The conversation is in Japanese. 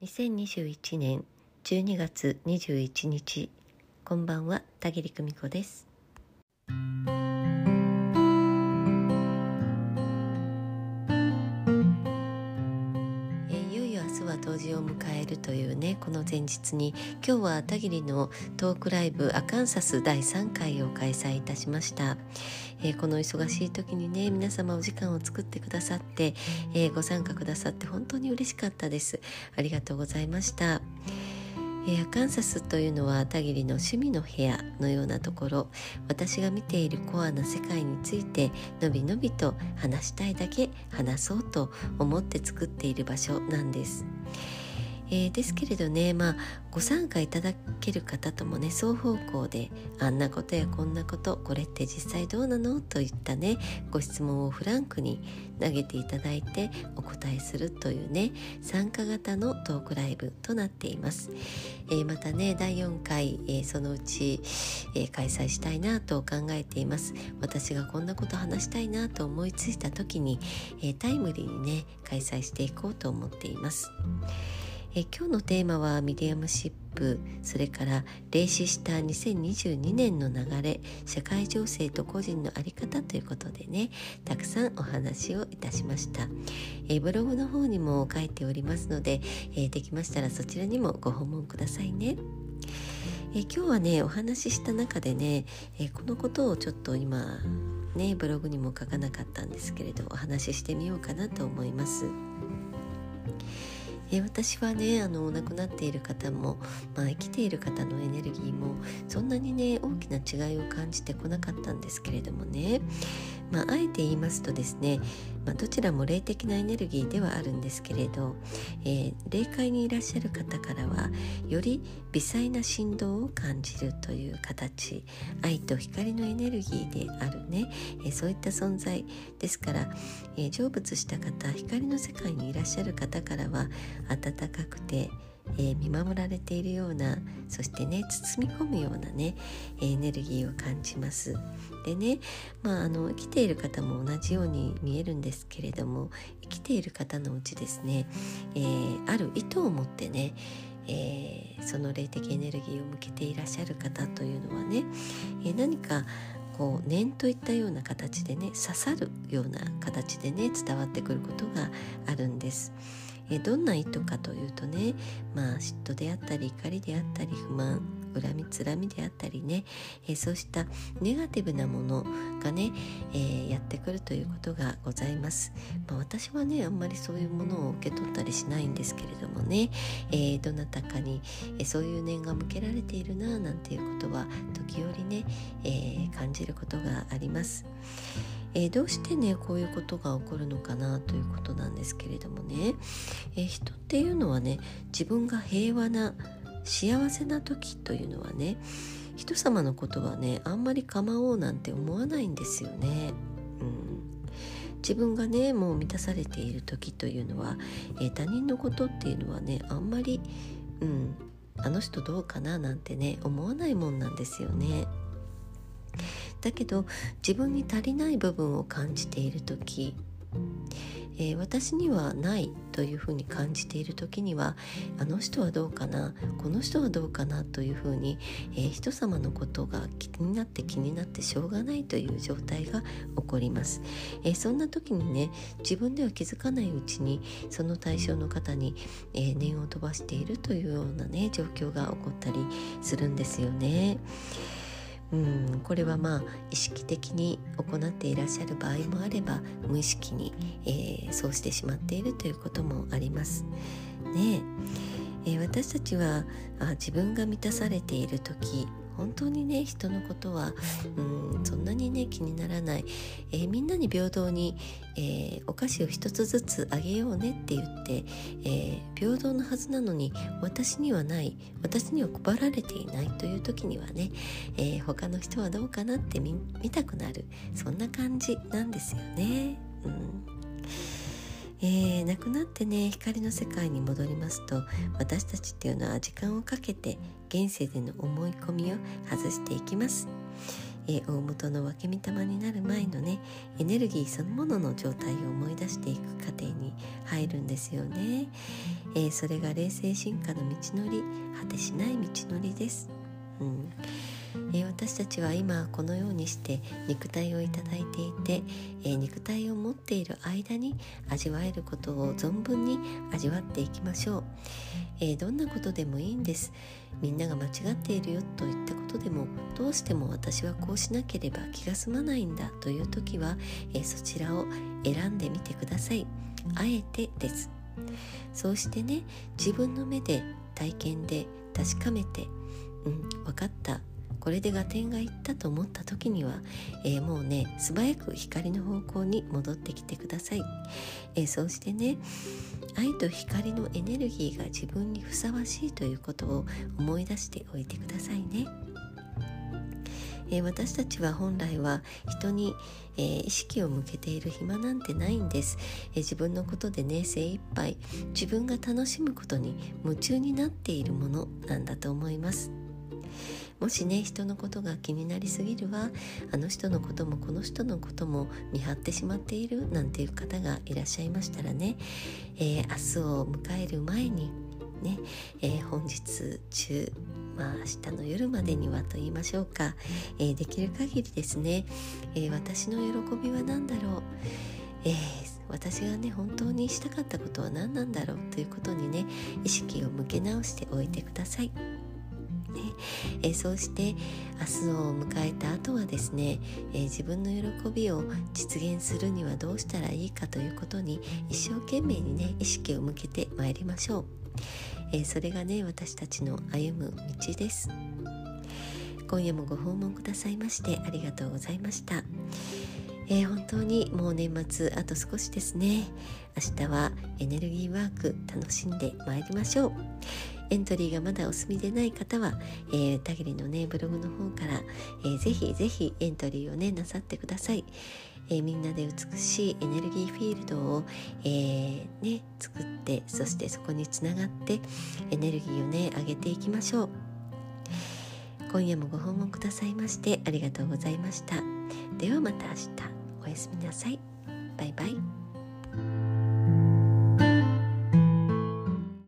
2021年12月21日こんばんは田切久美子です。は冬至を迎えるというねこの前日に今日は田切のトークライブアカンサス第3回を開催いたしました、えーこの忙しい時にね皆様お時間を作ってくださって、えーご参加くださって本当に嬉しかったです。ありがとうございました。えーアカンサスというのは田切の趣味の部屋のようなところ私が見ているコアな世界についてのびのびと話したいだけ話そうと思って作っている場所なんです。えーですけれどねまあご参加いただける方ともね双方向であんなことやこんなことこれって実際どうなの？といったねご質問をフランクに投げていただいてお答えするというね参加型のトークライブとなっています。えーまたね第4回、えーそのうち、えー開催したいなと考えています。私がこんなこと話したいなと思いついた時に、えタイムリーにね開催していこうと思っています、え今日のテーマはミディアムシップそれから霊視した2022年の流れ社会情勢と個人の在り方ということでねたくさんお話をいたしました、えブログの方にも書いておりますので、えできましたらそちらにもご訪問くださいね。え今日はねお話しした中でね、えこのことをちょっと今ねブログにも書かなかったんですけれどお話ししてみようかなと思います。え私はねあの亡くなっている方も、まあ、生きている方のエネルギーもそんなにね大きな違いを感じてこなかったんですけれどもね、まあ、あえて言いますとですね、まあ、どちらも霊的なエネルギーではあるんですけれど、えー霊界にいらっしゃる方からはより微細な振動を感じるという形愛と光のエネルギーであるね、えーそういった存在。ですから、えー成仏した方光の世界にいらっしゃる方からは温かくて、えー見守られているようなそしてね包み込むようなねエネルギーを感じます。でね、まあ、あの生きている方も同じように見えるんですけれども生きている方のうちですね、えーある意図を持ってね、えーその霊的エネルギーを向けていらっしゃる方というのはね、えー何かこう念といったような形でね刺さるような形でね伝わってくることがあるんです。えどんな意図かというとねまあ嫉妬であったり怒りであったり不満恨みつらみであったりね、えそうしたネガティブなものがね、えーやってくるということがございます、まあ、私はねあんまりそういうものを受け取ったりしないんですけれどもね、えーどなたかに、そういう念が向けられているななんていうことは時折ね、えー感じることがあります。えどうしてねこういうことが起こるのかなということなんですけれどもね、え人っていうのはね自分が平和な幸せな時というのはね人様のことはねあんまり構おうなんて思わないんですよね。うん、自分がねもう満たされている時というのは、えー他人のことっていうのはねあんまり、うん、あの人どうかななんてね思わないもんなんですよね。だけど自分に足りない部分を感じている時、えー私にはないというふうに感じている時にはあの人はどうかなこの人はどうかなというふうに、えー人様のことが気になって気になってしょうがないという状態が起こります、えーそんな時にね自分では気づかないうちにその対象の方に、え念を飛ばしているというようなね状況が起こったりするんですよね。うん、これはまあ意識的に行っていらっしゃる場合もあれば無意識に、えーそうしてしまっているということもあります。ねええー私たちはあ自分が満たされている時本当にね人のことはうんそんなにね気にならない、えーみんなに平等に、えーお菓子を一つずつあげようねって言って、え平等のはずなのに私にはない。私には配られていない。という時にはね、え他の人はどうかなって見見たくなる。そんな感じなんですよね。うん。えー亡くなってね光の世界に戻りますと私たちっていうのは時間をかけて現世での思い込みを外していきます、え大元の分け御霊になる前のねエネルギーそのものの状態を思い出していく過程に入るんですよね、えー、それが霊性進化の道のり果てしない道のりです、うん。えー、私たちは今このようにして肉体をいただいていて、えー、肉体を持っている間に味わえることを存分に味わっていきましょう、えー、どんなことでもいいんです。みんなが間違っているよと言ったことでもどうしても私はこうしなければ気が済まないんだという時は、えそちらを選んでみてください。あえてです。そうしてね自分の目で体験で確かめてうん分かった。これで合点がいったと思った時には、えー、もうね素早く光の方向に戻ってきてください、えー、そうしてね愛と光のエネルギーが自分にふさわしいということを思い出しておいてくださいね。えー、私たちは本来は人に、えー、意識を向けている暇なんてないんです、えー、自分のことでね精一杯自分が楽しむことに夢中になっているものなんだと思います。もしね人のことが気になりすぎるわ。あの人のこともこの人のことも見張ってしまっているなんていう方がいらっしゃいましたらね、えー、明日を迎える前にね、えー、本日中まあ明日の夜までにはと言いましょうか、えー、できる限りですね、え私の喜びは何だろう、え私がね本当にしたかったことは何なんだろうということにね意識を向け直しておいてください。えそうして明日を迎えた後はですね、え自分の喜びを実現するにはどうしたらいいかということに一生懸命にね意識を向けてまいりましょう、えそれがね私たちの歩む道です。今夜もご訪問くださいましてありがとうございました。えー、本当にもう年末あと少しですね。明日はエネルギーワーク楽しんでまいりましょう。エントリーがまだお済みでない方は、えー、たぎりのねブログの方から、えー、ぜひぜひエントリーをねなさってください、えー、みんなで美しいエネルギーフィールドを、えー、ね作ってそしてそこにつながってエネルギーをね上げていきましょう。今夜もご訪問くださいましてありがとうございました。ではまた明日。おやすみなさい。バイバイ。